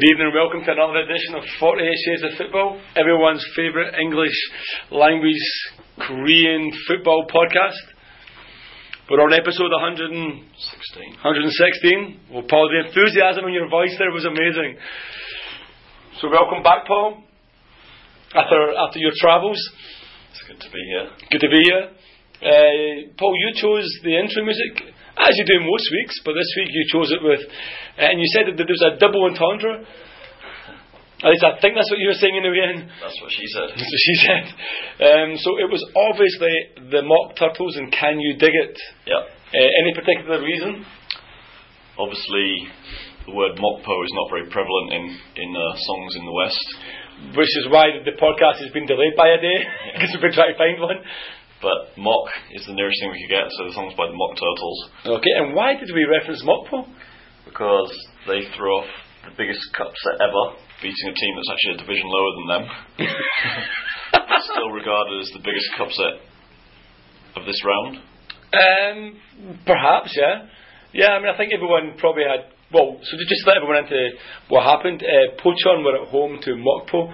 Good evening and welcome to another edition of 48 Shades of Football, everyone's favourite English language Korean football podcast. We're on episode 116. 116. Well, Paul, the enthusiasm in your voice there was amazing. So, welcome back, Paul, after, after your travels. It's good to be here. Good to be here. Uh, Paul, you chose the intro music, as you do most weeks, but this week you chose it with and you said that there was a double entendre. At least I think that's what you were saying in the end. That's what she said. That's what she said. Um, so it was obviously the mock turtles and can you dig it? Yeah. Uh, any particular reason? Obviously, the word mokpo is not very prevalent in in uh, songs in the West. Which is why the podcast has been delayed by a day because we've been trying to find one. But mock is the nearest thing we could get, so the song's by the Mock Turtles. Okay, and why did we reference mokpo? because they threw off the biggest cup set ever, beating a team that's actually a division lower than them. Still regarded as the biggest cup set of this round. Um, perhaps, yeah. Yeah, I mean, I think everyone probably had. Well, so to just let everyone into what happened, uh, Pocheon were at home to Mokpo.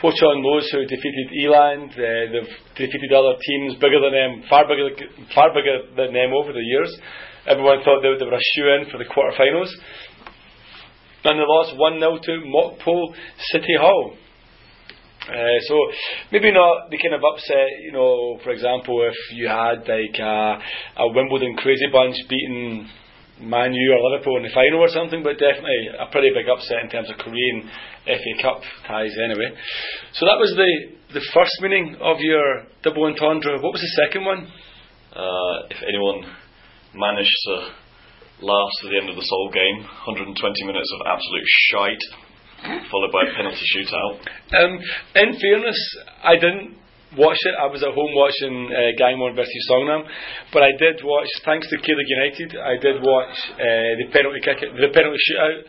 Pocheon knows who defeated Eland. Uh, they've defeated other teams bigger than them, far bigger, far bigger than them over the years. Everyone thought they, they were a shoe in for the quarterfinals. And they lost 1 0 to Mokpo City Hall. Uh, so maybe not the kind of upset, you know. For example, if you had like a, a Wimbledon crazy bunch beating Man U or Liverpool in the final or something, but definitely a pretty big upset in terms of Korean FA Cup ties anyway. So that was the the first meaning of your double entendre. What was the second one? Uh, if anyone managed to last to the end of the Seoul game. 120 minutes of absolute shite, followed by a penalty shootout. Um, in fairness, I didn't watch it. I was at home watching uh, Gangwon versus Songnam, but I did watch. Thanks to Gaelic United, I did watch uh, the penalty kick, the penalty shootout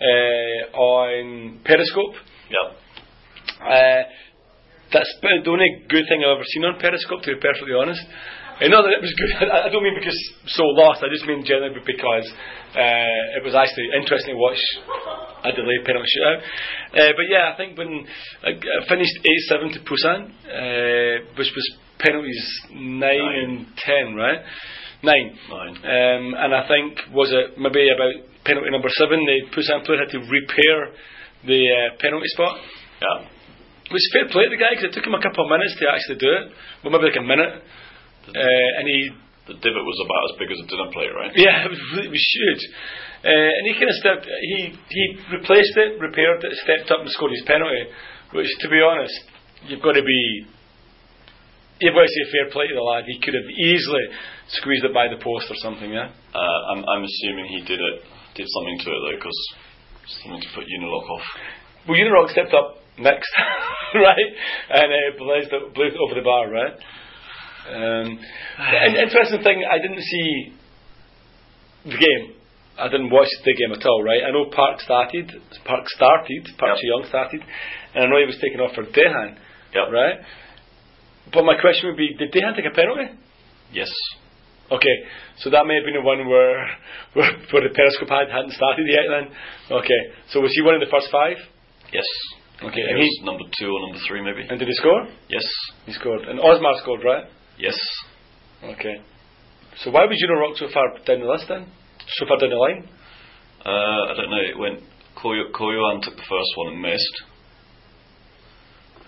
uh, on Periscope. Yeah. Uh, that's the only good thing I've ever seen on Periscope, to be perfectly honest. I know that it was good. I don't mean because so lost. I just mean generally because uh, it was actually interesting to watch a delayed penalty shootout. Uh, but yeah, I think when I finished eight seven to Busan, uh, which was penalties nine, nine, and ten, right? Nine. Nine. Um, and I think was it maybe about penalty number seven, the Busan player had to repair the uh, penalty spot. Yeah. It was fair play to the guy because it took him a couple of minutes to actually do it. Well, maybe like a minute. Uh, and he the divot was about as big as a dinner plate, right? Yeah, it was, it was huge. Uh, and he kind of stepped. He he replaced it, repaired it, stepped up and scored his penalty. Which, to be honest, you've got to be. You've got to say fair play to the lad. He could have easily squeezed it by the post or something. Yeah. Uh, I'm I'm assuming he did it, did something to it though, because something to put Yun Il-lok off. Well, Yun Il-lok stepped up next, right, and uh, blazed, blazed over the bar, right. Um, an interesting thing, I didn't see the game. I didn't watch the game at all, right? I know Park started, Park started, Park yep. Young started, and I know he was taken off for Dejan, yep. right? But my question would be, did Dejan take a penalty? Yes. Okay, so that may have been the one where where, where the Periscope had, hadn't started yet then. Okay, so was he one of the first five? Yes. Okay, and he was number two or number three maybe. And did he score? Yes. He scored. And Osmar scored, right? Yes. Okay. So why was Yun Il-lok so far down the list then? So far down the line? Uh, I don't know. It went. Go Yo-han took the first one and missed.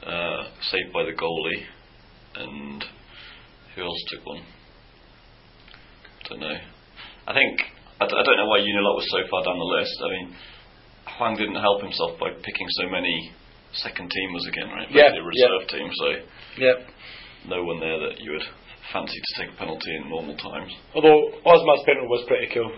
Uh, saved by the goalie. And who else took one? I don't know. I think. I d- I don't know why Yun Il-lok was so far down the list. I mean, Hwang didn't help himself by picking so many second teamers again, right? Yeah. The reserve yeah. team, so. Yep no one there that you would fancy to take a penalty in normal times. Although Osmar's penalty was pretty cool.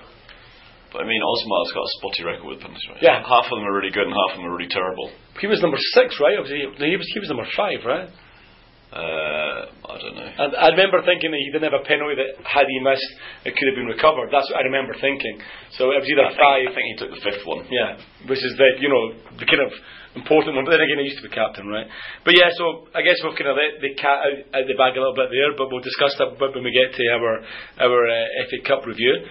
But I mean, Osmar's got a spotty record with penalties, right? Yeah. Half of them are really good and half of them are really terrible. He was number six, right? Obviously, he was, he was number five, right? Uh, I don't know. And I remember thinking that he didn't have a penalty that had he missed, it could have been recovered. That's what I remember thinking. So it was either I think, five. I think he took the fifth one. Yeah, which is the you know the kind of important one. But then again, he used to be captain, right? But yeah, so I guess we've kind of let the cat out, out the bag a little bit there, but we'll discuss that when we get to our our uh, FA Cup review.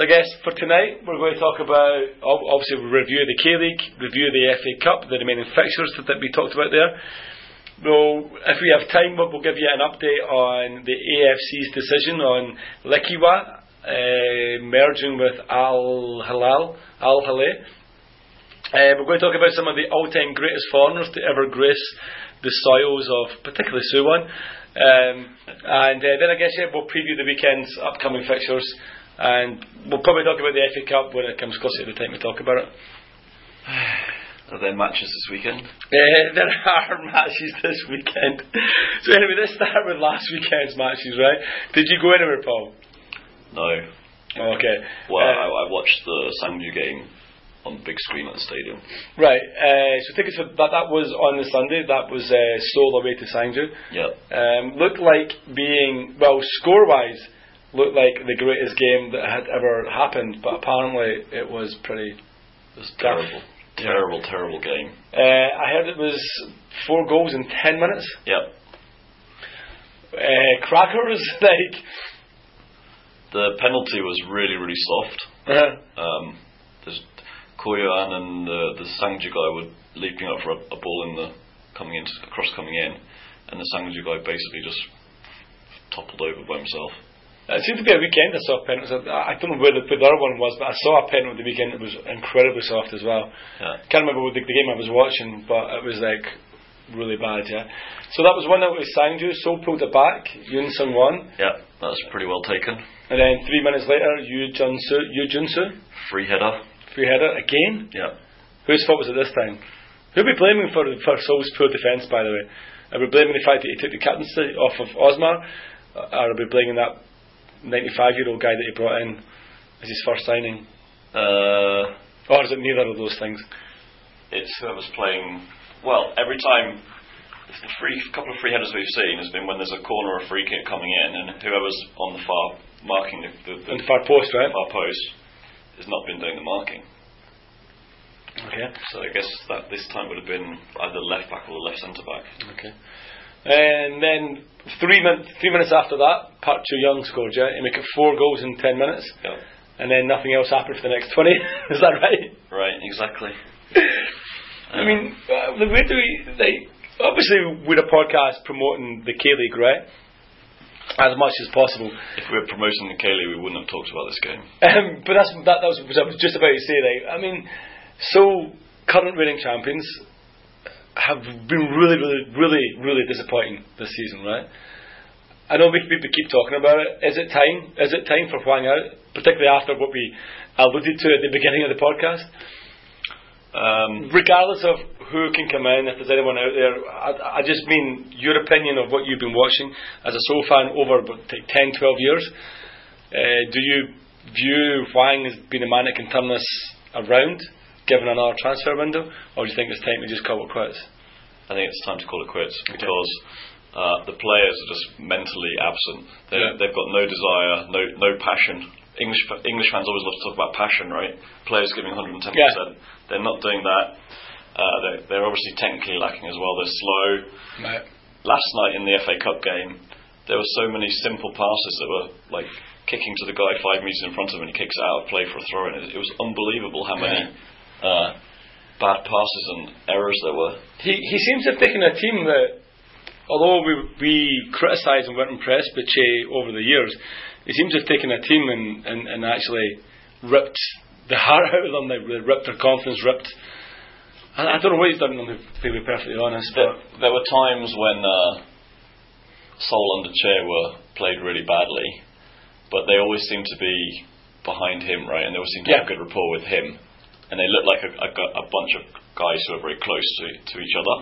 So I guess for tonight we're going to talk about ob- obviously we'll review the K League, review the FA Cup, the remaining fixtures that, that we talked about there. We'll, if we have time, we'll, give you an update on the AFC's decision on Lekhwiya uh, merging with Al Hilal, Al Hilal. Uh, we're going to talk about some of the all-time greatest foreigners to ever grace the soils of particularly Suwon. Um, and uh, then I guess yeah, we'll preview the weekend's upcoming fixtures, and we'll probably talk about the FA Cup when it comes closer to the time to talk about it. Are there matches this weekend? Uh, there are matches this weekend. So anyway, let's start with last weekend's matches, right? Did you go anywhere, Paul? No. Okay. Well, Uh, I, I watched the Sangju game on big screen at the stadium. right. Uh, so tickets for that that was on the Sunday. That was uh, Seoul away to Sangju. Yep. Um, looked like being well score wise. Looked like the greatest game that had ever happened, but apparently it was pretty. It was terrible. Terrible, terrible game. Uh, I heard it was four goals in ten minutes. Yep. Uh, crackers, like. The penalty was really, really soft. Uh, Um, there's Go Yo-han and the, the Sangju guy were leaping up for a, a ball in the coming in, a cross coming in, and the Sangju guy basically just toppled over by himself. Uh, it seemed to be a weekend I saw penalties. I uh, I don't know where the, where the other one was, but I saw a penalty the weekend that was incredibly soft as well. Yeah. Can't remember what the, the game I was watching, but it was like really bad, yeah. So that was one that was Sangju. Seoul pulled it back. Yun Seung-won, Yeah, that was pretty well taken. and then three minutes later, Yu Junsu, Yu Junsu, Free header. free header again. Yeah. Whose fault was it this time? Who'll be blaming for for Seoul's poor defence? By the way, are we blaming the fact that he took the captaincy off of Osmar, are we blaming that 95-year-old guy that he brought in as his first signing? Uh, Or is it neither of those things? it's whoever's playing. Well, every time the free couple of free headers we've seen has been when there's a corner or a free kick coming in, and whoever's on the far marking the, the, the the far post, right? far post has not been doing the marking. Okay. So I guess that this time would have been either left back or left centre back. Okay. And then three, min- three minutes after that, Park Chu Young scored, yeah? He make it four goals in ten minutes, Yeah. and then nothing else happened for the next 20. Is that right? Right. Exactly. I mean, uh, the way do we, like, obviously we're a podcast promoting the K League, right? As much as possible. If we were promoting the K League, we wouldn't have talked about this game. Um, but that's that, that was what I was just about to say. Like, I mean, so current reigning champions have been really, really, really, really disappointing this season, right? I know we, keep talking about it. Is it time? Is it time for Hwang out? Particularly after what we alluded to at the beginning of the podcast. Um, Regardless of who can come in, if there's anyone out there, I, I just mean your opinion of what you've been watching as a Seoul fan over about t- 10, 12 years. Uh, do you view Hwang as being a man that can turn this around, given another transfer window, or do you think it's time to just call it quits? I think it's time to call it quits because uh, the players are just mentally absent. They, Yeah. They've got no desire, no no passion. English English fans always love to talk about passion, right? Players giving 110 percent. They're not doing that. Uh, they're, they're obviously technically lacking as well. They're slow. Right. Last night in the FA Cup game, there were so many simple passes that were like kicking to the guy five metres in front of him and he kicks it out of play for a throw in. It, it was unbelievable how many uh, bad passes and errors there were. He, he seems to have taken a team that, although we, we criticised and weren't impressed with Choi over the years, he seems to have taken a team and, and, and actually ripped the heart out of them, like, ripped their confidence, ripped. I, I don't know what he's done, to be perfectly honest, There, but there were times when uh, Seoul under Choi were played really badly, but they always seemed to be behind him, right? And they always seemed to have Yeah. good rapport with him, and they look like a, a, a bunch of guys who are very close to, to each other.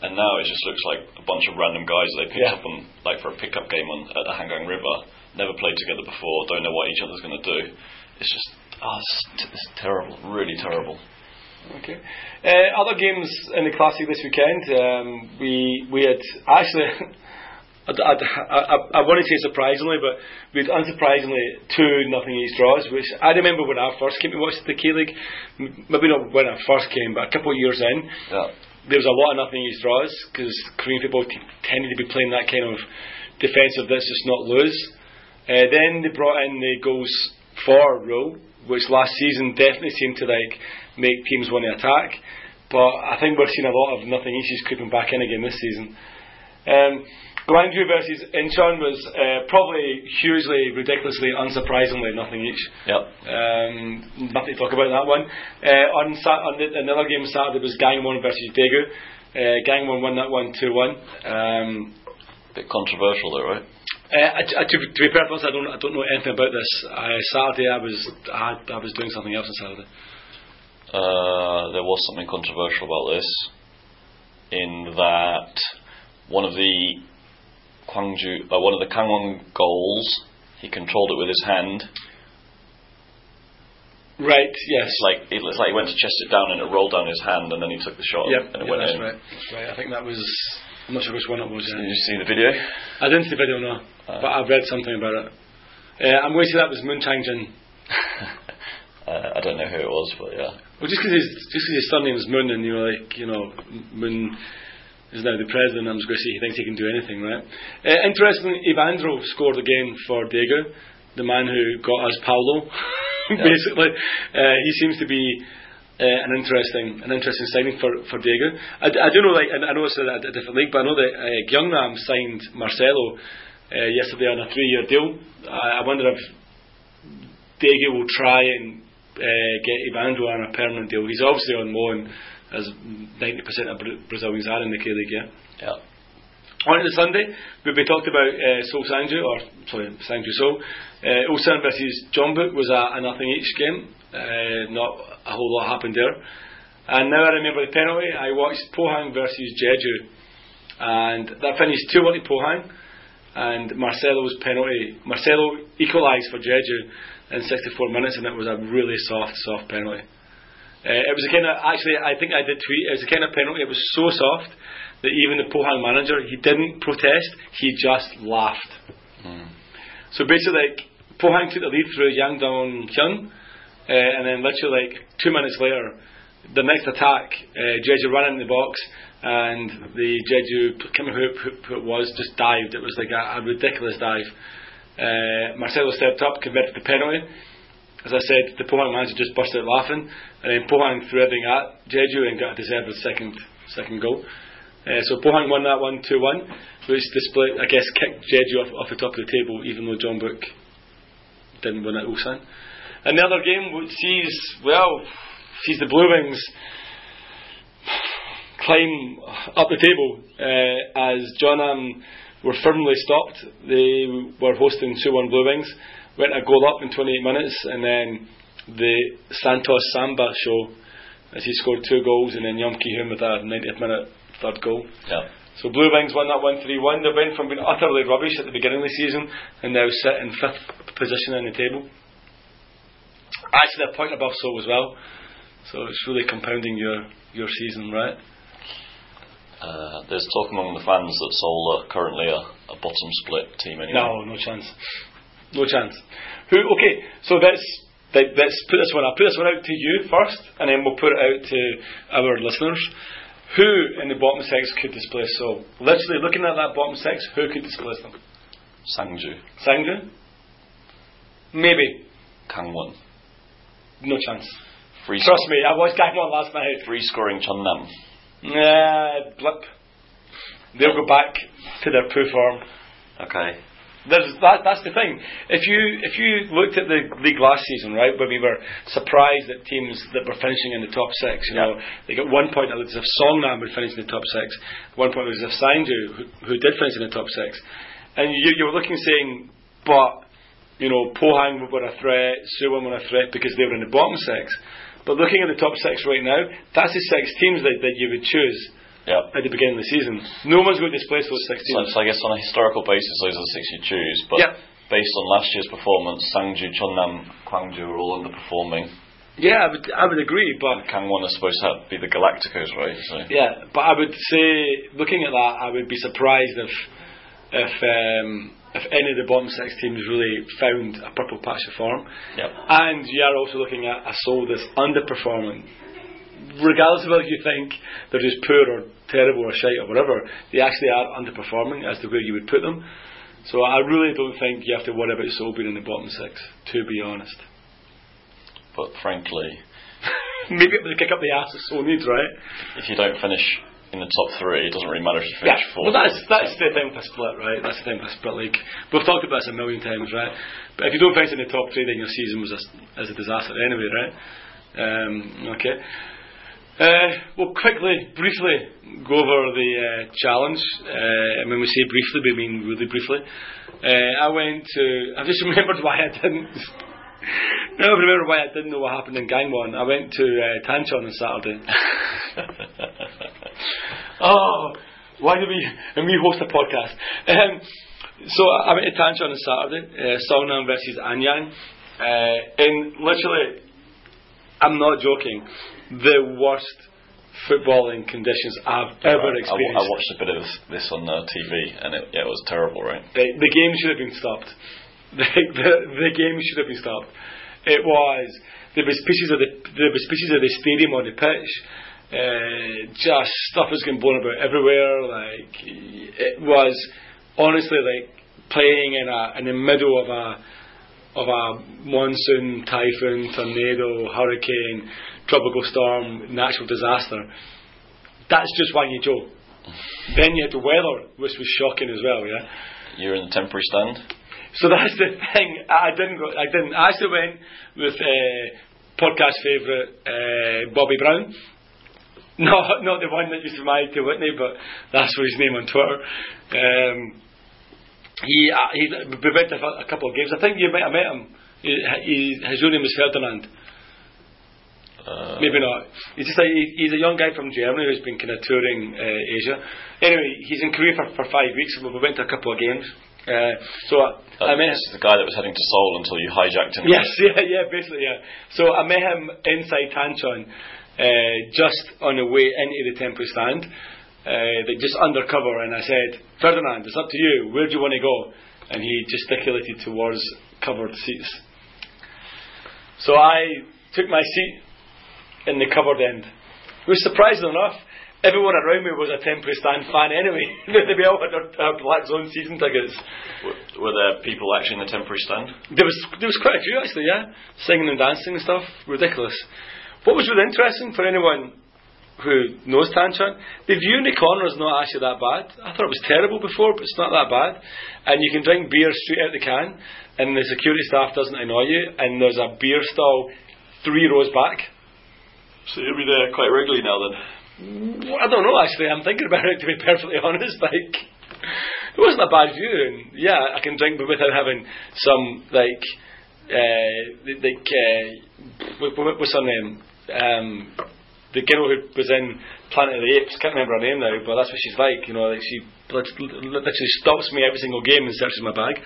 And now it just looks like a bunch of random guys they picked Yeah. up on, like for a pickup game on at the Hangang River. Never played together before, don't know what each other's going to do. It's just, oh, it's, t- it's terrible, really terrible. Okay. Uh, other games in the classic this weekend, um, we we had actually. I, I, I, I want to say surprisingly, but we had unsurprisingly two nothing each draws, which I remember when I first came to watch the K League. Maybe not when I first came, but a couple of years in, Yeah. there was a lot of nothing each draws because Korean football t- tended to be playing that kind of defensive let's just not lose. Uh, then they brought in the goals for Rowe, which last season definitely seemed to like make teams want to attack. But I think we're seeing a lot of nothing issues creeping back in again this season. Um, Gwangju versus Incheon was uh, probably hugely, ridiculously, unsurprisingly nothing each. Yep. Um, nothing to talk about that one. Uh, on, Sat- on the, another game Saturday was Gangwon versus Daegu. Uh, Gangwon won that one 2 1. Um, Bit controversial though, right? uh, I, I, to, be- to be perfectly honest, I don't, I don't know anything about this. Uh, Saturday, I was I, I was doing something else on Saturday. Uh, there was something controversial about this, in that one of the Kwangju, uh, one of the Kangwon goals, he controlled it with his hand. Right. Yes. It's like it looks like he went to chest it down and it rolled down his hand, and then he took the shot Yep, and it yeah, went that's in. right. That's right. I think that was. I'm not sure which one it was. Did Yeah. you see the video? I didn't see the video, no, Uh. but I've read something about it. Uh, I'm going to say that was Moon Chang Jin. uh, I don't know who it was, but yeah. Well, just because his just 'cause his surname is Moon, and you're like, you know, Moon is now the president. I'm just going to say he thinks he can do anything, right? Uh, interestingly, Evandro scored again for Daegu, the man who got us Paulo. Basically, uh, he seems to be uh, an interesting an interesting signing for for Daegu. I, I do know, like, and I know it's a, a different league, but I know that uh, Gyeongnam signed Marcelo uh, yesterday on a three-year deal. I, I wonder if Daegu will try and uh, get Evandro on a permanent deal. He's obviously on loan, as 90% of Brazilians are in the K League, yeah. Yeah. On to Sunday, we we talked about uh, Seoul Sangju, or sorry, Sangju Seoul. Uh, Ulsan versus Jeonbuk was a, a nothing each game. Uh, not a whole lot happened there. And now I remember the penalty. I watched Pohang versus Jeju, and that finished 2 1 to Pohang. And Marcelo's penalty, Marcelo equalised for Jeju in 64 minutes, and it was a really soft, soft penalty. Uh, it was a kind of actually, I think I did tweet. It was a kind of penalty. It was so soft that even the Pohang manager he didn't protest. He just laughed. So basically, like Pohang took the lead through Yang Dong Hyun, uh, and then literally like two minutes later, the next attack, uh, Jeju ran in the box, and the Jeju can't who, it was just dived. It was like a, a ridiculous dive. Uh, Marcelo stepped up, converted the penalty. As I said, the Pohang manager just busted out laughing, and then Pohang threw everything at Jeju and got a deserved second second goal. Uh, so Pohang won that one 2 1, which displayed, I guess, kicked Jeju off, off the top of the table, even though Jeonbuk didn't win at Ulsan. And the other game which sees, well, sees the Blue Wings climb up the table uh, as Jeonnam were firmly stopped. They were hosting 2 1 Blue Wings, went a goal up in 28 minutes, and then the Santos Samba show as he scored two goals, and then Yom Ki Hoon with a 90th minute third goal. Yeah. So Blue Wings won that 1 3 1. They went from being utterly rubbish at the beginning of the season and now sit in fifth position in the table. Actually, a point above so as well. So it's really compounding your, your season, right? Uh, there's talk among the fans that Seoul are currently a, a bottom split team anyway. No, no chance. No chance. Who? Okay, so let's let- let's put this one. I'll put this one out to you first, and then we'll put it out to our listeners. Who in the bottom six could displace Seoul? Literally looking at that bottom six, who could displace them? Sangju, Sangju? Maybe. Kangwon. No chance. Free, Trust me, I watched Gangwon last night. free scoring Cheonnam. Nah, blip. They'll go back to their poo form. Okay. There's, that, that's the thing. If you if you looked at the league last season, right, where we were surprised at teams that were finishing in the top six, you know, they got one point. As if Songnam would finish in the top six. One point was as if Sangju, who, who did finish in the top six, and you, you were looking saying, but you know, Pohang were a threat, Suwon were a threat because they were in the bottom six. But looking at the top six right now, that's the six teams that, that you would choose Yeah. at the beginning of the season. No one's going to displace those six So, teams. so I guess on a historical basis, those are the six you choose. But Yeah. based on last year's performance, Sangju, Cheonnam, Kwangju are all underperforming. Yeah, I would, I would agree, but Kangwon are supposed to have, be the Galacticos, right? So Yeah, but I would say, looking at that, I would be surprised if if um, if any of the bottom six teams really found a purple patch of form. yeah. And you are also looking at a Seoul that's underperforming. Regardless of whether you think they're just poor or terrible or shite or whatever, they actually are underperforming as to where you would put them. So I really don't think you have to worry about Seoul being in the bottom six, to be honest. but frankly, Maybe it was a kick up the ass of needs, right? if you don't finish in the top three, it doesn't really matter if you Yeah, finish fourth. well, that's that's the thing for split, right? That's the thing for split league. We've talked about this a million times, right? But if you don't finish in the top three, then your season was a, is a disaster anyway, right? Um, okay. Uh, we'll quickly, briefly go over the uh, challenge. Uh, and when we say briefly, we mean really briefly. Uh, I went to. I just remembered why I didn't. I remember why I didn't know what happened in Gangwon. I went to uh, Tanchon on Saturday. Oh, why do we and we host a podcast? Um, so I went to Tanchon on Saturday, uh, Songnam versus Anyang, uh, and literally, I'm not joking, the worst footballing conditions I've I, ever I, I experienced. watched a bit of this on uh, TV, and it, yeah, it was terrible, right? the, the game should have been stopped. The, the, the game should have been stopped. It was there was pieces of the there was pieces of the stadium on the pitch. Uh, just stuff was getting blown about everywhere. Like it was honestly like playing in a in the middle of a of a monsoon, typhoon, tornado, hurricane, tropical storm, natural disaster. That's just Hwang Ui-jo. Then you had the weather, which was shocking as well. Yeah. You're in the temporary stand. So that's the thing. I didn't go. I didn't. I actually went with uh, podcast favourite uh, Bobby Brown. Not not the one that used to married to Whitney, but that's his name on Twitter. Um, he uh, he we went to a couple of games. I think you might have met him. He, he, his real name was Ferdinand. Uh, Maybe not. He's just like he, he's a young guy from Germany who's been kind of touring uh, Asia. Anyway, he's in Korea for, for five weeks. and We went to a couple of games. Uh, so I, I met. This is the guy that was heading to Seoul until you hijacked him. Yes, yeah, yeah, basically, yeah. So I met him inside Tanchon, uh, just on the way into the temple stand, uh, they just undercover, and I said, Ferdinand, it's up to you. Where do you want to go? And he gesticulated towards covered seats. So I took my seat in the covered end. It was surprising enough. Everyone around me was a temporary stand fan anyway. they all had their, black zone season tickets. Were, were there people actually in the temporary stand? There was there was quite a few actually, yeah, singing and dancing and stuff. Ridiculous. What was really interesting for anyone who knows Tanchon, the view in the corner is not actually that bad. I thought it was terrible before, but it's not that bad. And you can drink beer straight out the can, and the security staff doesn't annoy you. And there's a beer stall three rows back. So you'll be there quite regularly now then. I don't know actually. I'm thinking about it to be perfectly honest. Like it wasn't a bad view, and yeah, I can drink without having some like uh, like uh, what, what's her name? Um, the girl who was in Planet of the Apes. Can't remember her name now, but that's what she's like. You know, like she literally stops me every single game and searches my bag.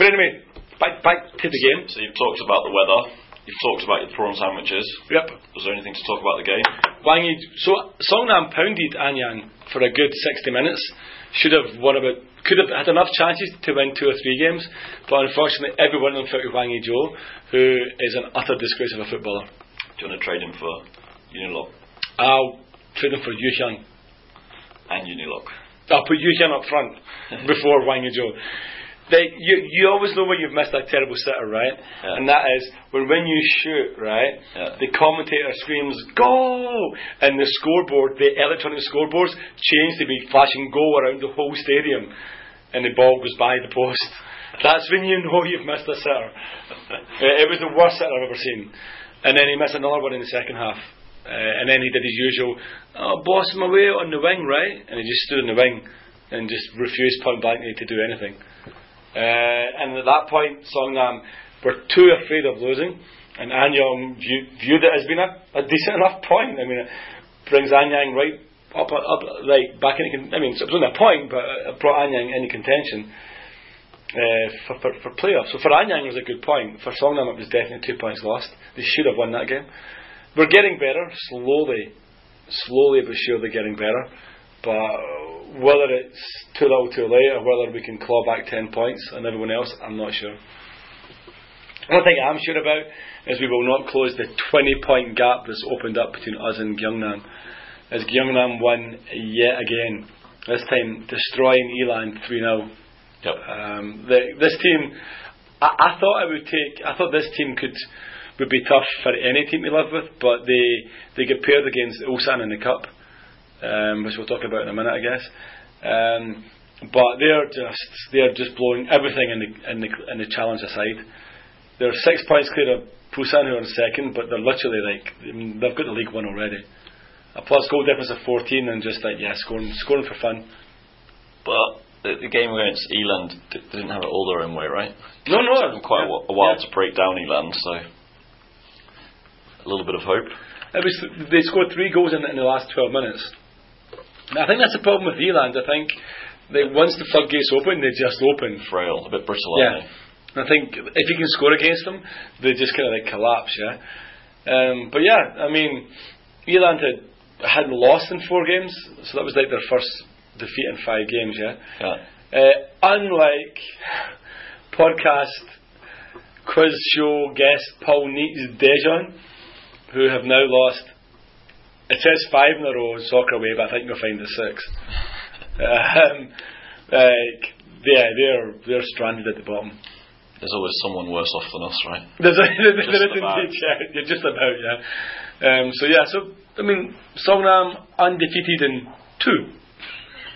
But anyway, back back to the game. So you've talked about the weather. You've talked about your prawn sandwiches. Yep. Was there anything to talk about the game? Wang Yi, so Songnam pounded Anyang for a good 60 minutes. Should have won about, could have had enough chances to win two or three games, but unfortunately every one of them felt with Hwang Ui-jo, who is an utter disgrace of a footballer. Do you want to trade him for Yun Il-lok I'll trade him for Yu Hyun. and Yun Il-lok? I'll put Yu Hyun up front before Hwang Ui-jo. They, you, you always know when you've missed a terrible sitter, right? Yeah. And that is when when you shoot, right? Yeah. The commentator screams "Go!" and the scoreboard, the electronic scoreboards, change to be flashing "Go" around the whole stadium, and the ball goes by the post. That's when you know you've missed a sitter. Uh, it was the worst sitter I've ever seen. And then he missed another one in the second half. Uh, and then he did his usual, oh, boss him away on the wing, right? And he just stood in the wing and just refused point blankly to do anything. Uh, and at that point, Songnam were too afraid of losing, and Anyang view, viewed it as being a, a decent enough point. I mean, it brings Anyang right up, up, like back in. con- I mean, it was only a point, but it brought Anyang into contention uh, for, for, for playoffs. So for Anyang, it was a good point. For Songnam, it was definitely two points lost. They should have won that game. We're getting better slowly, slowly but surely getting better. But whether it's too little, too late, or whether we can claw back ten points and everyone else, I'm not sure. One thing I'm sure about is we will not close the 20 point gap that's opened up between us and Gyeongnam. As Gyeongnam won yet again, this time destroying Eland 3 0. Yep. Um, the, this team, I, I thought it would take. I thought this team could would be tough for any team to live with, but they they get paired against Ulsan in the cup, um, which we'll talk about in a minute, I guess. Um, but they're just they're just blowing everything in the in the in the challenge aside. They're six points clear of Busan who are in second, but they're literally like I mean they've got the league one already. A plus goal difference of 14 and just like yeah scoring scoring for fun. But the, the game against Eland d- didn't have it all their own way, right? No, no, It took quite a, a while Yeah. to break down Eland, so a little bit of hope. It was they scored three goals in, in the last 12 minutes. And I think that's the problem with Eland. I think they once the floodgates open, they just open. Frail, a bit brittle, Yeah. I think if you can score against them, they just kind of like collapse, yeah. Um, but yeah, I mean, Eland had hadn't lost in four games, so that was like their first defeat in five games, yeah. Yeah. Uh, unlike podcast quiz show guest Paul Neats Daejeon, who have now lost. It says five in a row soccer away, but I think you'll find it six. Um, like, yeah, they're they're stranded at the bottom. There's always someone worse off than us, right? There's a, there Just is about. indeed, yeah, you're just about, yeah. Um, so yeah, so I mean, Songnam undefeated in two,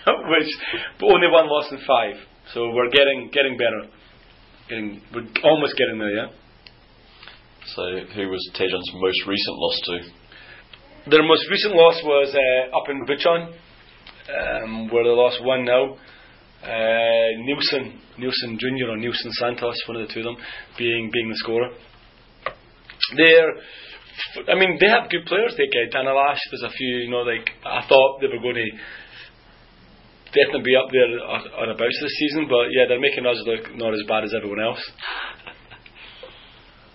which but only one loss in five. So we're getting getting better, getting we're almost getting there, yeah. So who was Taejon's most recent loss to? Their most recent loss was uh, up in Bucheon, um, where they lost one 0 uh, Nielsen, Nielsen Junior or Nielsen Santos, one of the two of them, being being the scorer. They're, I mean, they have good players. Like uh, Danalash, there's a few. You know, like I thought they were going to definitely be up there or, or about this season, but yeah, they're making us look not as bad as everyone else.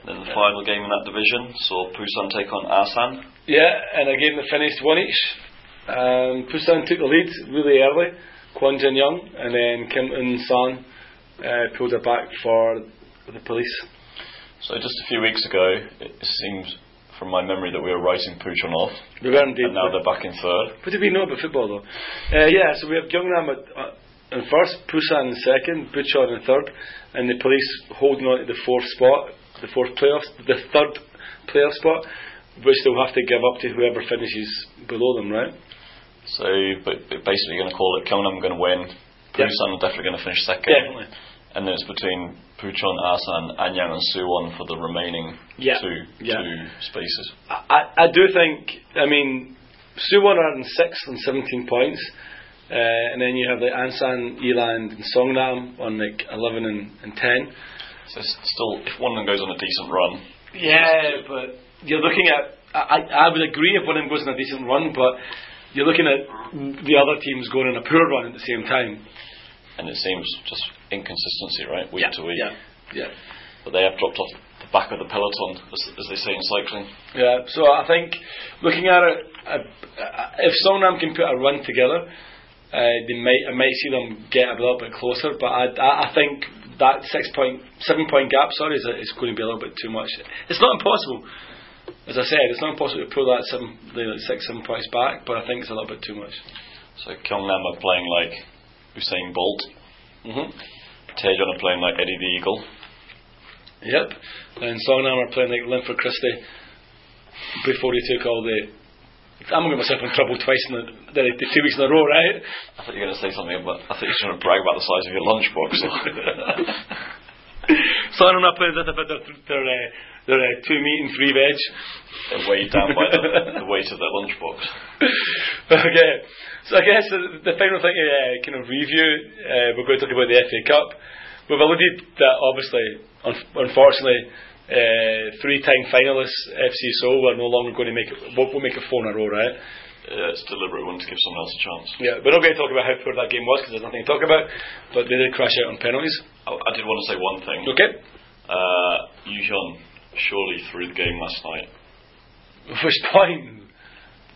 Then the final game in that division saw Busan take on Asan. Yeah, and a game that finished one each. Um, Busan took the lead really early, Kwon Jin Young, and then Kim Un San uh, pulled it back for the police. So just a few weeks ago, it seems from my memory that we were writing Puchon off, We were indeed. and now they're back in third. What do we know about football though? Uh, yeah, so we have Gyeongnam at, uh, in first, Busan in second, Bucheon in third, and the police holding on to the fourth spot, the fourth playoff, the third playoff spot, which they'll have to give up to whoever finishes below them, right? So, but, but basically, you're going to call it Gyeongnam going to win. Busan are definitely going to finish second. Definitely. And then it's between Puchon, Asan, Anyang, and Suwon for the remaining two Yeah. two spaces. I, I do think, I mean, Suwon are in sixth and 17 points. Uh, and then you have like Ansan, Eland, and Songnam on like 11 and, and 10. So still, if one of them goes on a decent run, Yeah, but you're looking at. I, I would agree if one of them goes on a decent run, but you're looking at the other teams going on a poor run at the same time. and it seems just inconsistency, right, week to week. Yeah, yeah, But they have dropped off the back of the peloton, as, as they say in cycling. yeah. So I think looking at it, uh, uh, if Songnam can put a run together, uh, they might. I might see them get a little bit closer. But I, I, I think that six point, seven point gap, sorry, is, is going to be a little bit too much. It's not impossible. As I said, it's not impossible to pull that seven, the six, seven points back, but I think it's a little bit too much. So Gyeongnam are playing like Usain Bolt, hmm Taejon are playing like Eddie the Eagle. Yep. And Songnam are playing like Linford Christie before he took all the. I'm going to get myself in trouble twice in the, the, the two weeks in a row, right? I thought you were going to say something about, I thought you were going to brag about the size of your lunchbox. So Songnam are playing about their, their, uh, their uh, two meat and three veg. They're weighed down by the, the weight of their lunchbox. okay. So I guess the, the final thing to uh, kind of review, uh, we're going to talk about the FA Cup. We've alluded that obviously, un- unfortunately, uh, three-time finalists FC Seoul are no longer going to make it. We'll, we'll make it four in a row, right? Uh, it's deliberate one to give someone else a chance. Yeah, we're not going to talk about how poor that game was because there's nothing to talk about. But they did crash out on penalties. I, I did want to say one thing. Okay. Uh, Yu Hyun surely threw the game last night. Which point?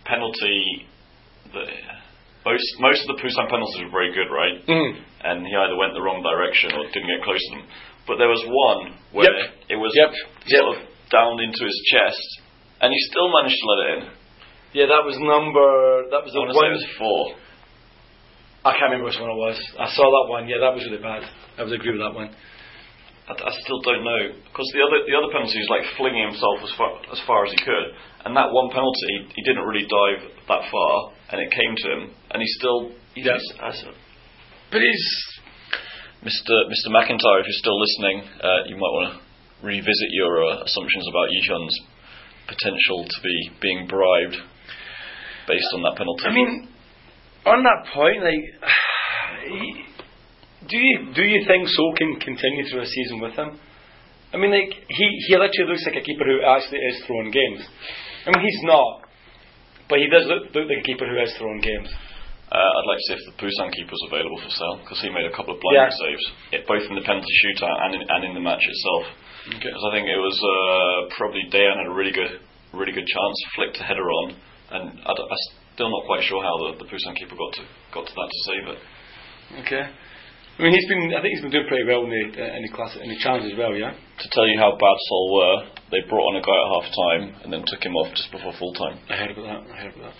Penalty. The, most most of the Busan penalties were very good, right? Mm. And he either went the wrong direction or didn't get close to them. But there was one where Yep. it was Yep. sort of down into his chest, and he still managed to let it in. Yeah, that was number. That was the want to say one. it was four. I can't remember which one it was. I saw that one. Yeah, that was really bad. I would agree with that one. I, I still don't know because the other the other penalty is like flinging himself as far as far as he could, and that one penalty he, he didn't really dive that far, and it came to him, and he still he Yeah. just But he's Mr. Mr. McIntyre, if you're still listening, uh, you might want to revisit your uh, assumptions about Yichun's potential to be being bribed based on that penalty. I mean, on that point, like, do you do you think So can continue through a season with him? I mean, like he he literally looks like a keeper who actually is throwing games. I mean, he's not, but he does look, look like a keeper who is throwing games. Uh, I'd like to see if the Busan keeper was available for sale because he made a couple of blinding Yeah. saves, it, both in the penalty shootout and in, and in the match itself. Okay. Because I think it was uh, probably Dejan had a really good, really good chance, flicked a header on, and I d- I'm still not quite sure how the, the Busan keeper got to got to that to save it. Okay. I mean, he's been. I think he's been doing pretty well in the uh, in the class in the challenge as well. Yeah. To tell you how bad Seoul were, they brought on a guy at half time and then took him off just before full time. I heard about that. I heard about that.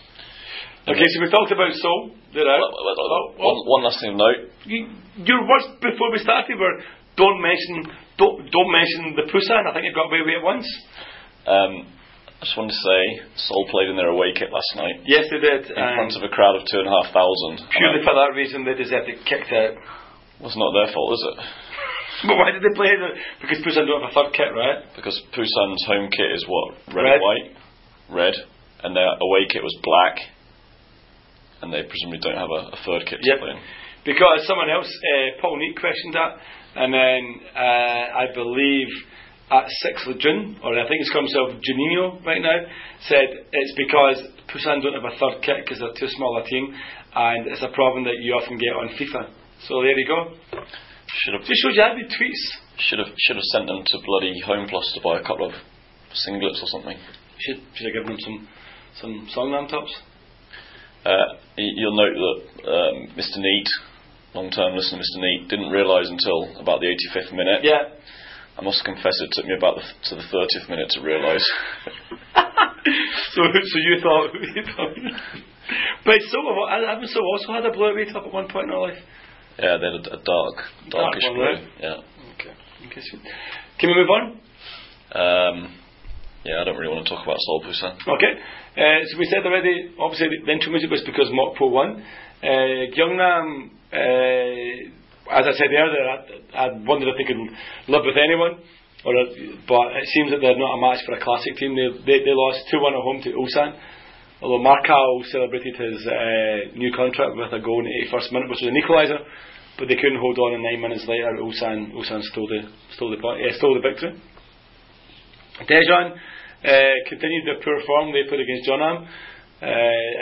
Okay, so we talked about Seoul. They're out. Oh, oh. One, one last thing note. You, your words before we started were don't mention don't don't mention the Busan. I think you got away with it once. Um, I just wanted to say, Seoul played in their away kit last night Yes, they did. in front of a crowd of two and a half thousand. purely for that reason, they deserved it kicked out. Well, it's not their fault, is it? But why did they play it? Because Busan don't have a third kit, right? Because Busan's home kit is what red, Red. white, red, and their away kit was black, and they presumably don't have a, a third kit Yep. to play in. Because someone else, uh, Paul Neat, questioned that, and then uh, I believe at 6th of June, or I think it's called himself Juninho right now, said it's because Busan don't have a third kit because they're too small a team, and it's a problem that you often get on FIFA. So there you go. Should have Just shows you how the tweets. should have should have sent them to bloody Home Plus to buy a couple of singlets or something. Should, should have given them some some Songnam tops. Uh, you'll note that um, Mr. Neat, long-term listener Mr. Neat, didn't realise until about the 85th minute. Yeah. I must confess it took me about the, to the 30th minute to realise. so so you thought, you thought but so I haven't so also had a blue away top at one point in our life. yeah, they had a, a dark, darkish one, blue. right? Yeah. Okay. Okay. Can we move on? Um, yeah, I don't really want to talk about Seoul Busan. Okay. Uh, so we said already, obviously the intro music was because Mokpo won. Uh, Gyeongnam, uh, as I said earlier, I, I wondered if they could live with anyone. Or, but it seems that they're not a match for a classic team. They, they, they lost 2 1 at home to Ulsan. Although Marcão celebrated his uh, new contract with a goal in the 81st minute, which was an equaliser, but they couldn't hold on, and nine minutes later, Ulsan, stole the stole the uh, stole the victory. Daejeon continued their poor form they put against Jeonnam. Uh,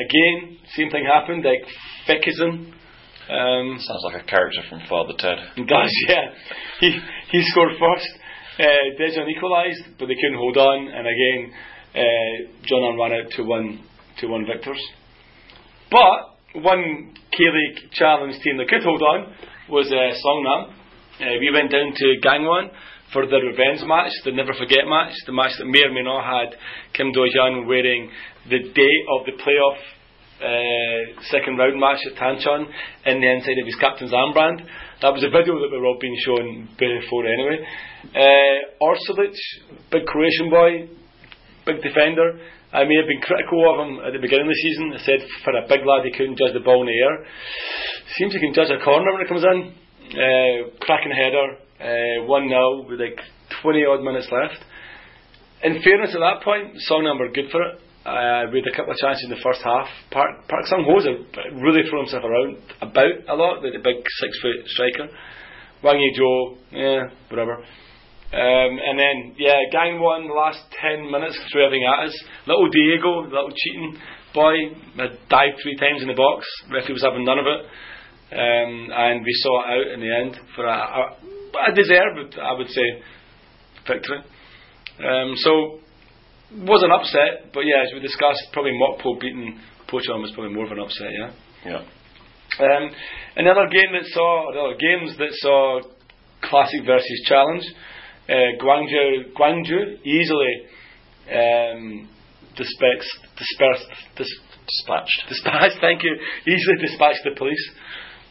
again, same thing happened, like Fikism. Um, Sounds like a character from Father Ted. does, yeah. He he scored first. Uh, Daejeon equalised, but they couldn't hold on, and again, uh, Jeonnam ran out to one to one victors. But one K-League challenge team that could hold on was uh, Songnam. Uh, we went down to Gangwon for the revenge match, the never forget match, the match that may or may not had Kim Do-hyun wearing the day of the playoff uh, second round match at Tanchon in the inside of his captain's armband. That was a video that we're all being shown before anyway. Uh, Orsulic, big Croatian boy, big defender. I may have been critical of him at the beginning of the season. I said for a big lad he couldn't judge the ball in the air. Seems he can judge a corner when it comes in. Uh, cracking header, uh, 1 0 with like 20 odd minutes left. In fairness, at that point, Songnam were good for it. Uh, we had a couple of chances in the first half. Park, Park Sung Ho's really thrown himself around about a lot, the, the big six foot striker. Hwang Ui-jo, yeah, whatever. Um, and then, yeah, Gangwon the last 10 minutes, threw everything at us. Little Diego, little cheating boy, had dived three times in the box. Referee was having none of it. Um, and we saw it out in the end for a, a, a deserved, I would say, victory. Um, so, was an upset, but yeah, as we discussed, probably Mokpo beating Pocheon was probably more of an upset, yeah. Yeah. Um, another game that saw, other games that saw classic versus challenge. Uh, Gwangju, Gwangju easily um, dispersed, dispersed, dis, Dispatched. dispatched. Thank you. Easily dispatched the police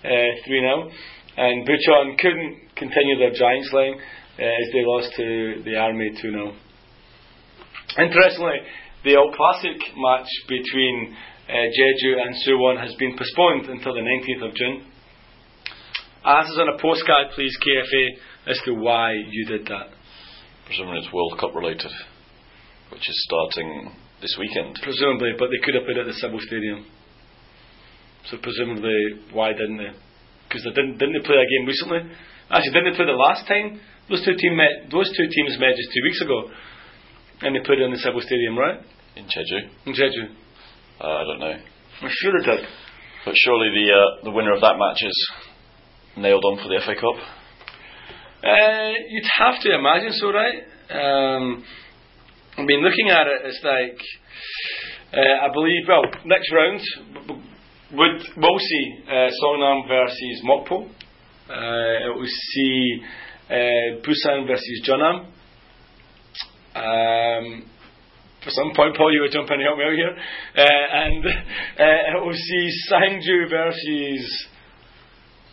uh, three 0 and Buchon couldn't continue their giant slaying. as they lost to the Army 2 0. Interestingly, the All Classic match between uh, Jeju and Suwon has been postponed until the 19th of June. Answers on a postcard, please, KFA, as to why you did that. Presumably it's World Cup related, which is starting this weekend. Presumably, but they could have put it at the Civil Stadium. So presumably, why didn't they? Because they didn't, didn't they play a game recently? Actually, didn't they play the last time? Those two team met. Those two teams met just two weeks ago, and they played in the Civil Stadium, right? In Jeju? In Jeju. Uh, I don't know. I'm sure they did. But surely the uh, the winner of that match is nailed on for the FA Cup. Uh, you'd have to imagine so, right? Um, I mean, looking at it, it's like uh, I believe. Well, next round would we'll see uh, Songnam versus Mokpo. Uh, we'll see uh, Busan versus Jeonnam. Um, for some point, Paul, you were jumping to help me out here. Uh, and uh, we'll see Sangju versus,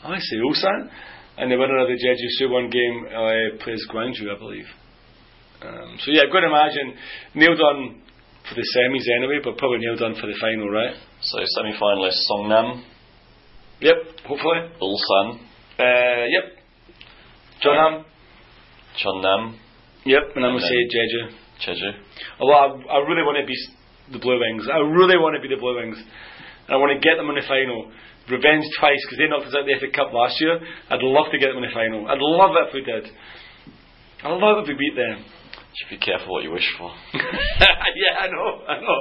I say Ulsan. And the winner of the Jeju Suwon game uh, plays Gwangju, I believe. Um, so yeah, good imagine. Nailed on for the semis anyway, but probably nailed on for the final, right? So semi finalists Songnam. Yep, hopefully. Ulsan. Uh, yep. Jeonnam. Cheonnam. Yep, and I'm to say Jeju. Jeju. Although I, I really want to be the Blue Wings. I really want to be the Blue Wings. And I want to get them in the final. Revenge twice because they knocked us out of the FA Cup last year. I'd love to get them in the final. I'd love it if we did. I'd love it if we beat them. Should be careful what you wish for. yeah, I know, I know.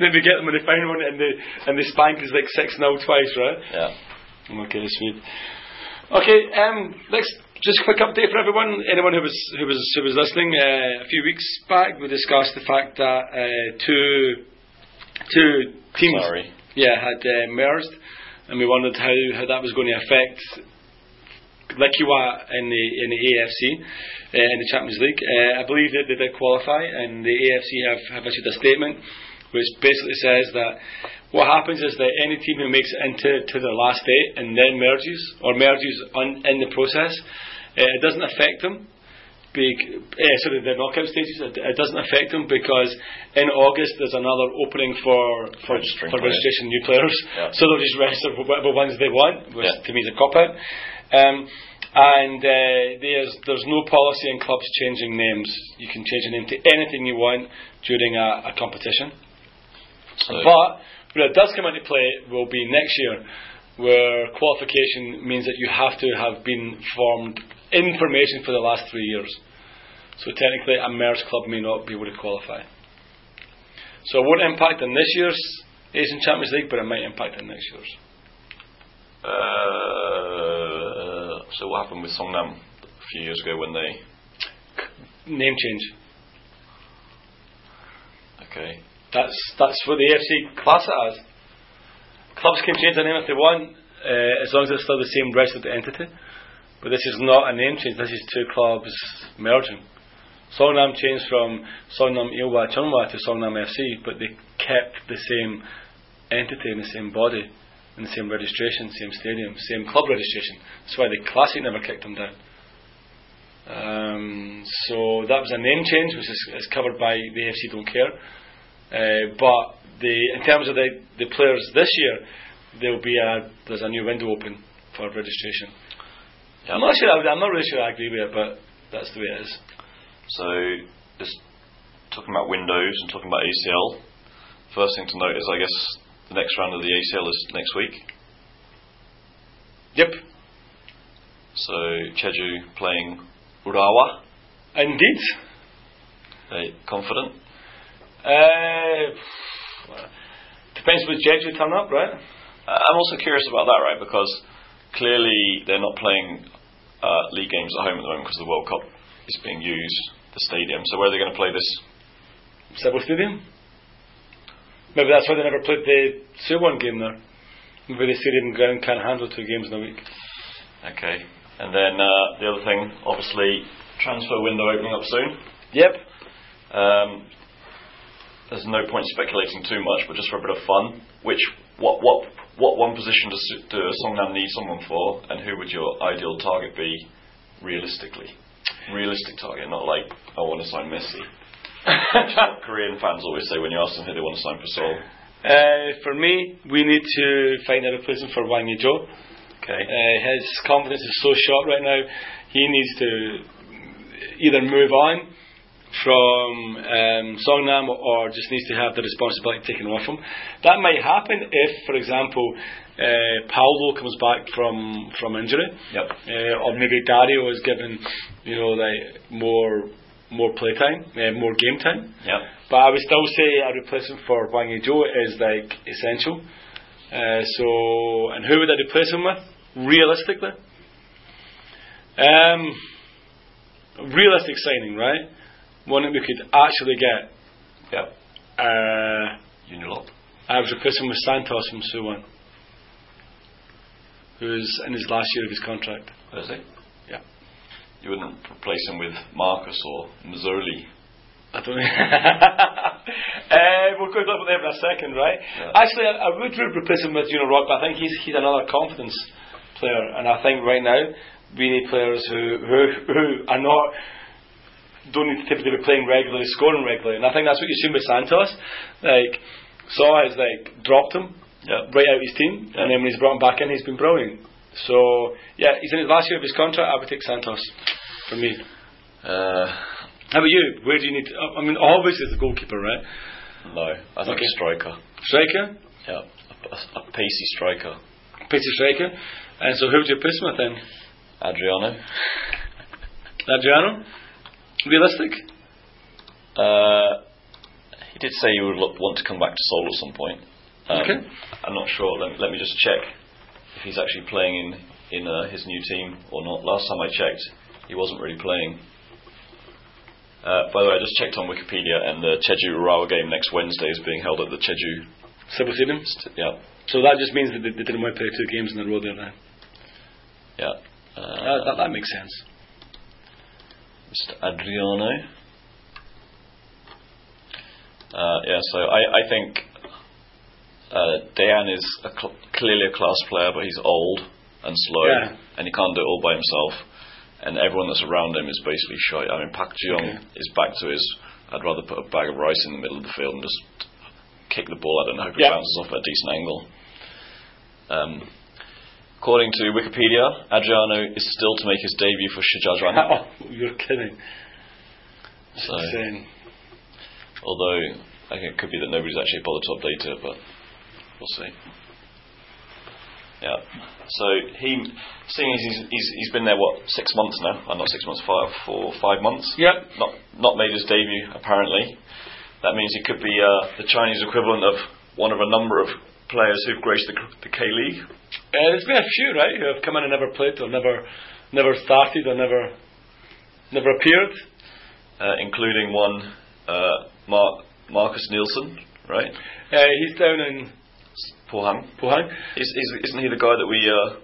Then we get them in the final and the and the spank is like six 0 twice, right? Yeah. Okay, sweet. Okay, um, next, just a quick update for everyone. Anyone who was who was who was listening, uh, a few weeks back, we discussed the fact that uh, two two teams, Sorry. yeah, had uh, merged, and we wondered how, how that was going to affect Lekhwiya in the in the AFC uh, in the Champions League. Uh, I believe that they did qualify, and the AFC have, have issued a statement which basically says that what happens is that any team who makes it into to the last eight and then merges or merges on, in the process, uh, it doesn't affect them. Bec- uh, sorry, the knockout stages. It, it doesn't affect them because in August there's another opening for for, for registration new players. Yeah. So they'll just register for whatever ones they want, which Yeah. to me is a cop out. Um, and uh, there's there's no policy in clubs changing names. You can change a name to anything you want during a, a competition. So, But where it does come into play will be next year, where qualification means that you have to have been formed in formation for the last three years. So technically, a merged club may not be able to qualify. So it won't impact on this year's Asian Champions League, but it might impact on next year's. uh, so what happened with Songnam a few years ago when they? Name change. Okay. That's that's what the AFC class it as. Clubs can change their name if they want, uh, as long as it's still the same registered entity. But this is not a name change. This is two clubs merging. Songnam changed from Songnam Ilhwa Chunma to Songnam FC, but they kept the same entity and the same body and the same registration, same stadium, same club registration. That's why the Classic never kicked them down. Um, so that was a name change, which is, is covered by the AFC Don't Care. Uh, but the in terms of the, the players this year, there'll be a there's a new window open for registration. I'm not sure. I'm not really sure I agree with it, but that's the way it is. So just talking about Windows and talking about ACL. First thing to note is, I guess the next round of the ACL is next week. Yep, So Jeju playing Urawa. indeed. They confident. Uh, depends which Jeju turn up, right? Uh, I'm also curious about that, right? Because clearly they're not playing uh, league games at home at the moment because the World Cup is being used, the stadium. So where are they going to play this? Civil Stadium. Maybe that's why they never played the Suwon game there. Maybe the stadium ground can't handle two games in a week. Okay. And then uh, the other thing, obviously, transfer window opening up soon. Yep. Um, there's no point speculating too much, but just for a bit of fun, which what what what one position does, does Songnam need someone for, and who would your ideal target be, realistically? realistic target, not like I want to sign Messi. What Korean fans always say when you ask them who they want to sign for Seoul. Uh, for me, we need to find a replacement for Hwang Ui-jo. Okay. Uh, his confidence is so short right now. He needs to either move on from um, Songnam or just needs to have the responsibility taken off him. That might happen if, for example, uh, Paulo comes back from from injury, Yep. uh, or maybe Dario is given, you know, like more more playtime, uh, more game time. Yep. But I would still say a replacement for Hwang Ui-jo is like essential. Uh, so, and who would I replace him with? Realistically, um, realistic signing, right? One that we could actually get. Yep. Uh, Yun Il-lok. I was replacing with Santos from Suwon, who's in his last year of his contract. Is he? You wouldn't replace him with Marcus or Mazzoli. I don't know. uh, we'll go up there in a second, right? Yeah. Actually, I, I would replace him with Juno you know, Rock, but I think he's he's another confidence player, and I think right now we need players who who, who are not don't need to typically be playing regularly, scoring regularly, and I think that's what you've seen with Santos. Like Saw has like dropped him Yeah. right out of his team, and then when he's brought him back in, he's been brilliant. So yeah, he's in his last year of his contract. I would take Santos for me. Uh, How about you? Where do you need? To, I mean, obviously it's the goalkeeper, right? no, I think Okay. striker. Striker, Yeah. A, a, a pacey striker. pacey striker. And so, who would you him with then? Adriano. Adriano. Realistic. Uh, he did say he would look, want to come back to Seoul at some point. Um, Okay. I'm not sure. Let, let me just check if he's actually playing in in uh, his new team or not. Last time I checked, he wasn't really playing. Uh, by the way, I just checked on Wikipedia, and the Jeju Urawa game next Wednesday is being held at the Jeju. Civil Stadium. St- yeah, So that just means that they, they didn't want to play two games in a row there now. yeah. that, Uh, that, that makes sense. Mr. Adriano. Uh, yeah, so I, I think uh, Dejan is a cl- clearly a class player, but he's old and slow, Yeah. and he can't do it all by himself. And everyone that's around him is basically shy. I mean, Pak Jeong Okay. is back to his. I'd rather put a bag of rice in the middle of the field and just kick the ball. I don't know if it Yeah. bounces off at a decent angle. Um, according to Wikipedia, Adriano is still to make his debut for Shijiazhuang. oh, you're kidding. So, Insane. although I think it could be that nobody's actually bothered to update it, but we'll see. Yeah. So he, seeing as he's, he's he's been there what six months now? Uh, not six months, five, four, five months. Yep. Not not made his debut apparently. That means he could be uh, the Chinese equivalent of one of a number of players who've graced the, the K League. Uh, there's been a few, right, who have come in and never played or never, never started or never, never appeared. uh, including one uh, Mar- Marcus Nilsson, right? Uh, he's down in Pohang. Pohang. Is, is, isn't he the guy that we uh,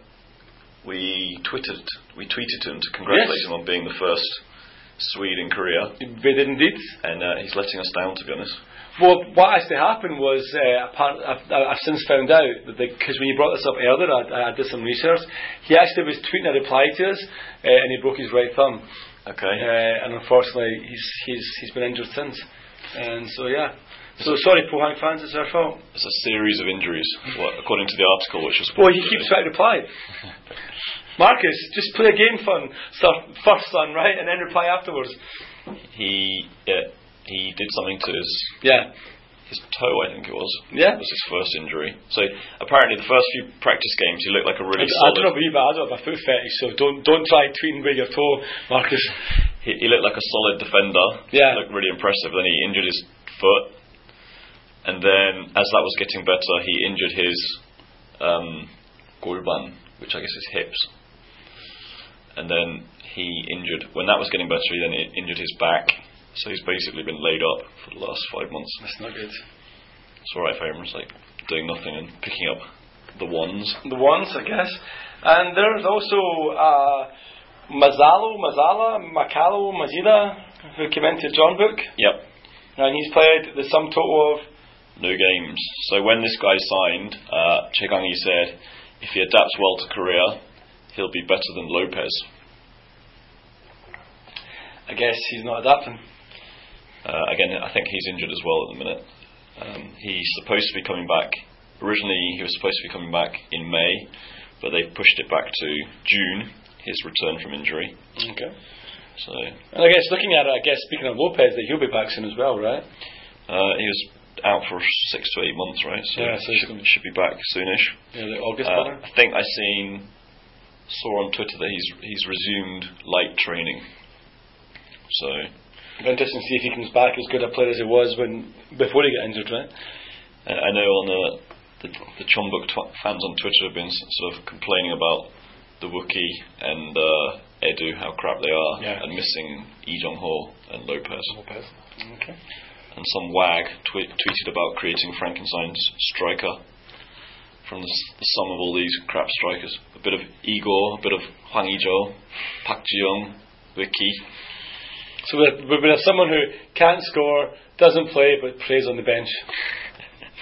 we tweeted we tweeted to him to congratulate Yes. him on being the first Swede in Korea, They did indeed. and uh, he's letting us down to be honest. Well, what actually happened was, uh, apart- I've, I've since found out that because when you brought this up earlier, I, I did some research. He actually was tweeting a reply to us, uh, and he broke his right thumb. Okay. Uh, and unfortunately, he's he's he's been injured since. And so yeah. So sorry, Pohang fans, it's our fault. It's a series of injuries, what, according to the article, which was. Well, he keeps trying to reply. Marcus, just play a game fun start first, son, right, and then reply afterwards. He yeah, he did something to his Yeah, his toe, I think it was. Yeah. it was his first injury. So apparently, the first few practice games, he looked like a really I solid. don't know about you, but I don't have a foot fetish, so don't don't try tweeting with your toe, Marcus. he, he looked like a solid defender. Yeah. Looked really impressive. Then he injured his foot. And then, as that was getting better, he injured his um, gulban, which I guess is hips. And then he injured, when that was getting better, he then injured his back. So he's basically been laid up for the last five months. That's not good. It's alright for him, it's like doing nothing and picking up the ones. The ones, I guess. And there's also uh, Mazalo, Mazala, Makalo, Mazida, who came into Jeonbuk, Yep. and he's played the sum total of no games. So when this guy signed, uh, Choi Kang-hee said if he adapts well to Korea, he'll be better than Lopez. I guess he's not adapting. Uh, again, I think he's injured as well at the minute. Um, he's supposed to be coming back. Originally, he was supposed to be coming back in May, but they pushed it back to June. His return from injury. Okay. So And I guess looking at it, I guess speaking of Lopez, that he'll be back soon as well, right? uh, he was out for six to eight months, right? So, Yeah, so should, should be back soonish. Yeah, the August Uh. I think I seen saw on Twitter that he's he's resumed light training. So Be interesting to see if he comes back as good a player as he was when before he got injured, right? I I know on the the, the Jeonbuk tw- fans on Twitter have been sort of complaining about the Wookie and uh, Edu how crap they are Yeah. and missing Lee Jong Ho and Lopez. Lopez. Okay. And some wag twe- tweeted about creating Frankenstein's striker from the, s- the sum of all these crap strikers. A bit of Igor, a bit of Hwang Ui-jo, Park Ji-young, Wiki. So we have someone who can't score, doesn't play, but plays on the bench.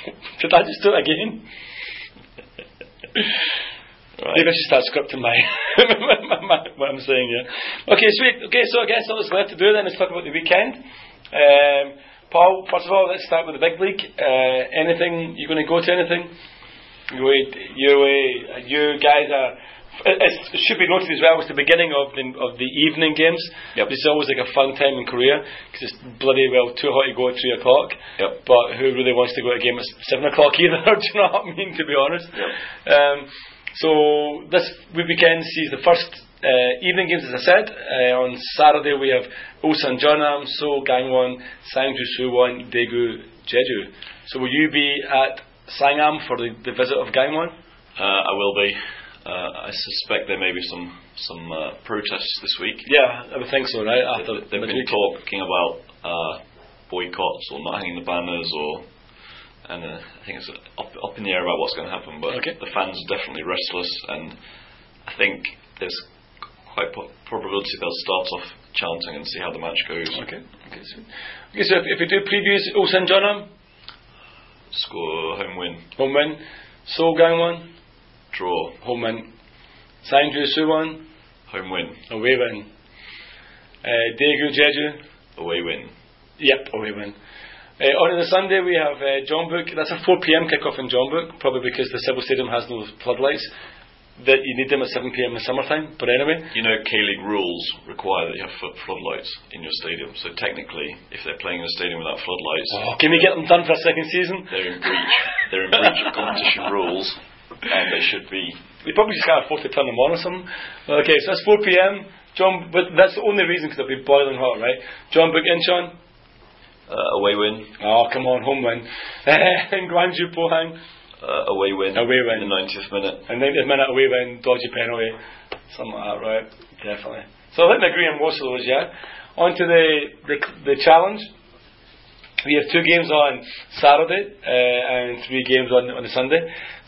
Did I just do it again? Right. Maybe I should start scripting my, my, my- what I'm saying here. Okay, sweet. Okay, so I guess all that's left to do then is talk about the weekend. Um, Paul, first of all, let's start with the big league. Uh, anything, you going to go to anything? You, you, uh, you guys are. It, it should be noted as well. It's the beginning of the of the evening games. Yep. It's always like a fun time in Korea because it's bloody well too hot to go at three o'clock. Yep. But who really wants to go to a game at seven o'clock either? Do you know what I mean? To be honest. Um, so this weekend sees the first uh, evening games, as I said. Uh, on Saturday we have Ulsan Jeonnam, Seoul Gangwon, Sangju Suwon, Daegu Jeju. So will you be at Sangam for the, the visit of Gangwon? Uh, I will be. Uh, I suspect there may be some some uh, protests this week. Yeah, I would think so, right? After They've been midweek. talking about uh, boycotts or not hanging the banners, or and uh, I think it's up up in the air about what's going to happen. But Okay. the fans are definitely restless, and I think there's quite po- probability they'll start off chanting and see how the match goes. Okay. Okay, so, okay, so if, if we do previews, Ulsan Jeonnam, Score home win, home win. Seoul Gangwon, draw, home win. Sangju Suwon, home win, away win. Uh, Daegu Jeju, away win. Yep, away win. Uh, on the Sunday we have uh, Jeonbuk. That's a 4 p.m. kick-off in Jeonbuk, probably because the Civil Stadium has no floodlights. That you need them at 7 p.m. in the summertime. But anyway, You know, K League rules require that you have floodlights in your stadium. So technically, if they're playing in a stadium without floodlights, oh, can we get them done for a second season? they're in breach. they're in breach of competition rules, and they should be. We probably just can't afford to turn them on or something. Okay, so that's 4 p.m. John, but that's the only reason because it'll be boiling hot, right? Jeonbuk Incheon. Uh, away win, Oh, come on, home win. and Gwangju Pohang. Uh, away win, Away win. in the 90th minute. And 90th minute away win, dodgy penalty, something like that, right? Definitely. So I think agree on most of those, yeah? On to the, the, the challenge. We have two games on Saturday uh, and three games on, on the Sunday.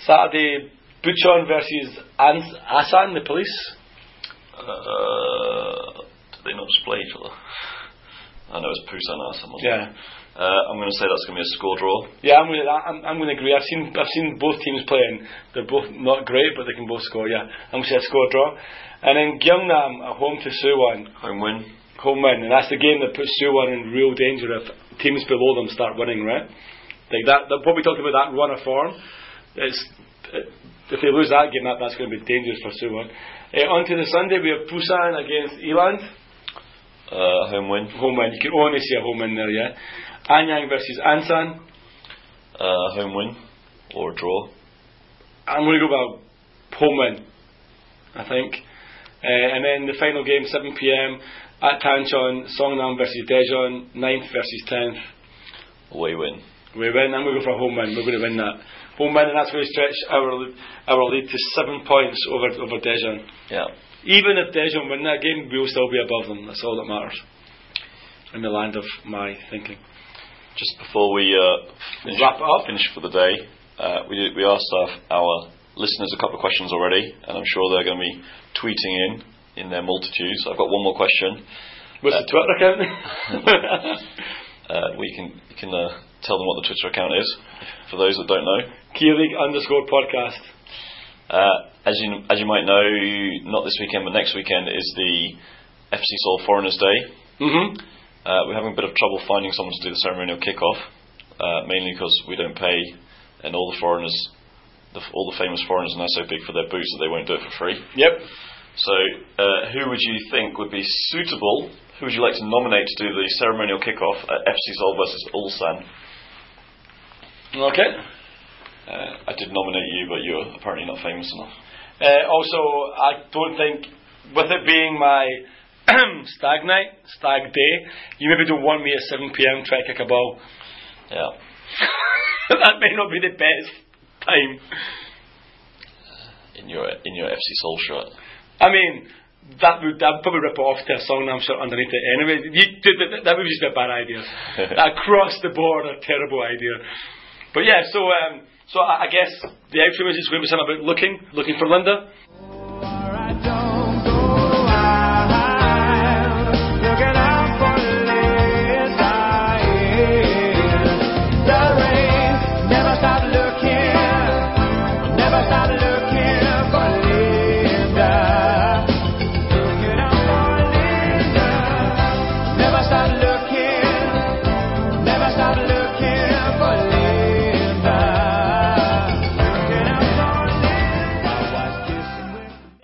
Saturday, Buchon versus Ans- Asan, the police. Uh, did they not play each other? I know it's or someone. Yeah. Uh, I'm going to say that's going to be a score draw. Yeah, I'm going to I'm, I'm going to agree. I've seen I've seen both teams playing. They're both not great, but they can both score. Yeah, I'm going to say a score draw. And then Gyeongnam at home to Suwon. Home win. home win, and that's the game that puts Suwon in real danger if teams below them start winning, right? Like that, that what we talked about that run of form. It's, it, if they lose that game, that, that's going to be dangerous for Suwon. Uh, on to the Sunday, we have Busan against Eland. Uh, home win. Home win. You can only see a home win there, yeah. Anyang versus Ansan. Uh, home win or draw. I'm going to go about home win, I think. Uh, and then the final game, 7 pm at Tancheon, Songnam versus Daejeon, 9th versus 10th. Away win. We win. I'm going to go for a home win. We're going to win that. Home win, and that's going to stretch our our lead to seven points over over Daejeon. Yeah. Even if Daejeon win that game, we'll still be above them. That's all that matters. In the land of my thinking. Just before we uh, finish, Wrap up. finish for the day, uh, we did, we asked our, our listeners a couple of questions already, and I'm sure they're going to be tweeting in in their multitudes. I've got one more question. What's the Twitter account? Uh, we can you can uh, tell them what the Twitter account is for those that don't know. League underscore podcast. Uh, as you as you might know, not this weekend but next weekend is the FC Seoul Foreigners Day. Mm-hmm. Uh, we're having a bit of trouble finding someone to do the ceremonial kickoff, uh, mainly because we don't pay, and all the foreigners, the, all the famous foreigners are now so big for their boots that they won't do it for free. Yep. So, uh, who would you think would be suitable? Who would you like to nominate to do the ceremonial kickoff at FC Seoul versus Ulsan? Okay. Uh, I did nominate you, but you're apparently not famous enough. Uh, also, I don't think, with it being my stag night, stag day, you maybe don't want me at 7 pm try to kick a ball. Yeah. that may not be the best time. In your in your FC Seoul shirt. I mean, that would that would probably rip off to a song I'm sure underneath it anyway. You, that, that would just be a bad idea. Across the board, a terrible idea. But yeah, so um, so I, I guess the outro is just going to be something about looking, looking for Linda.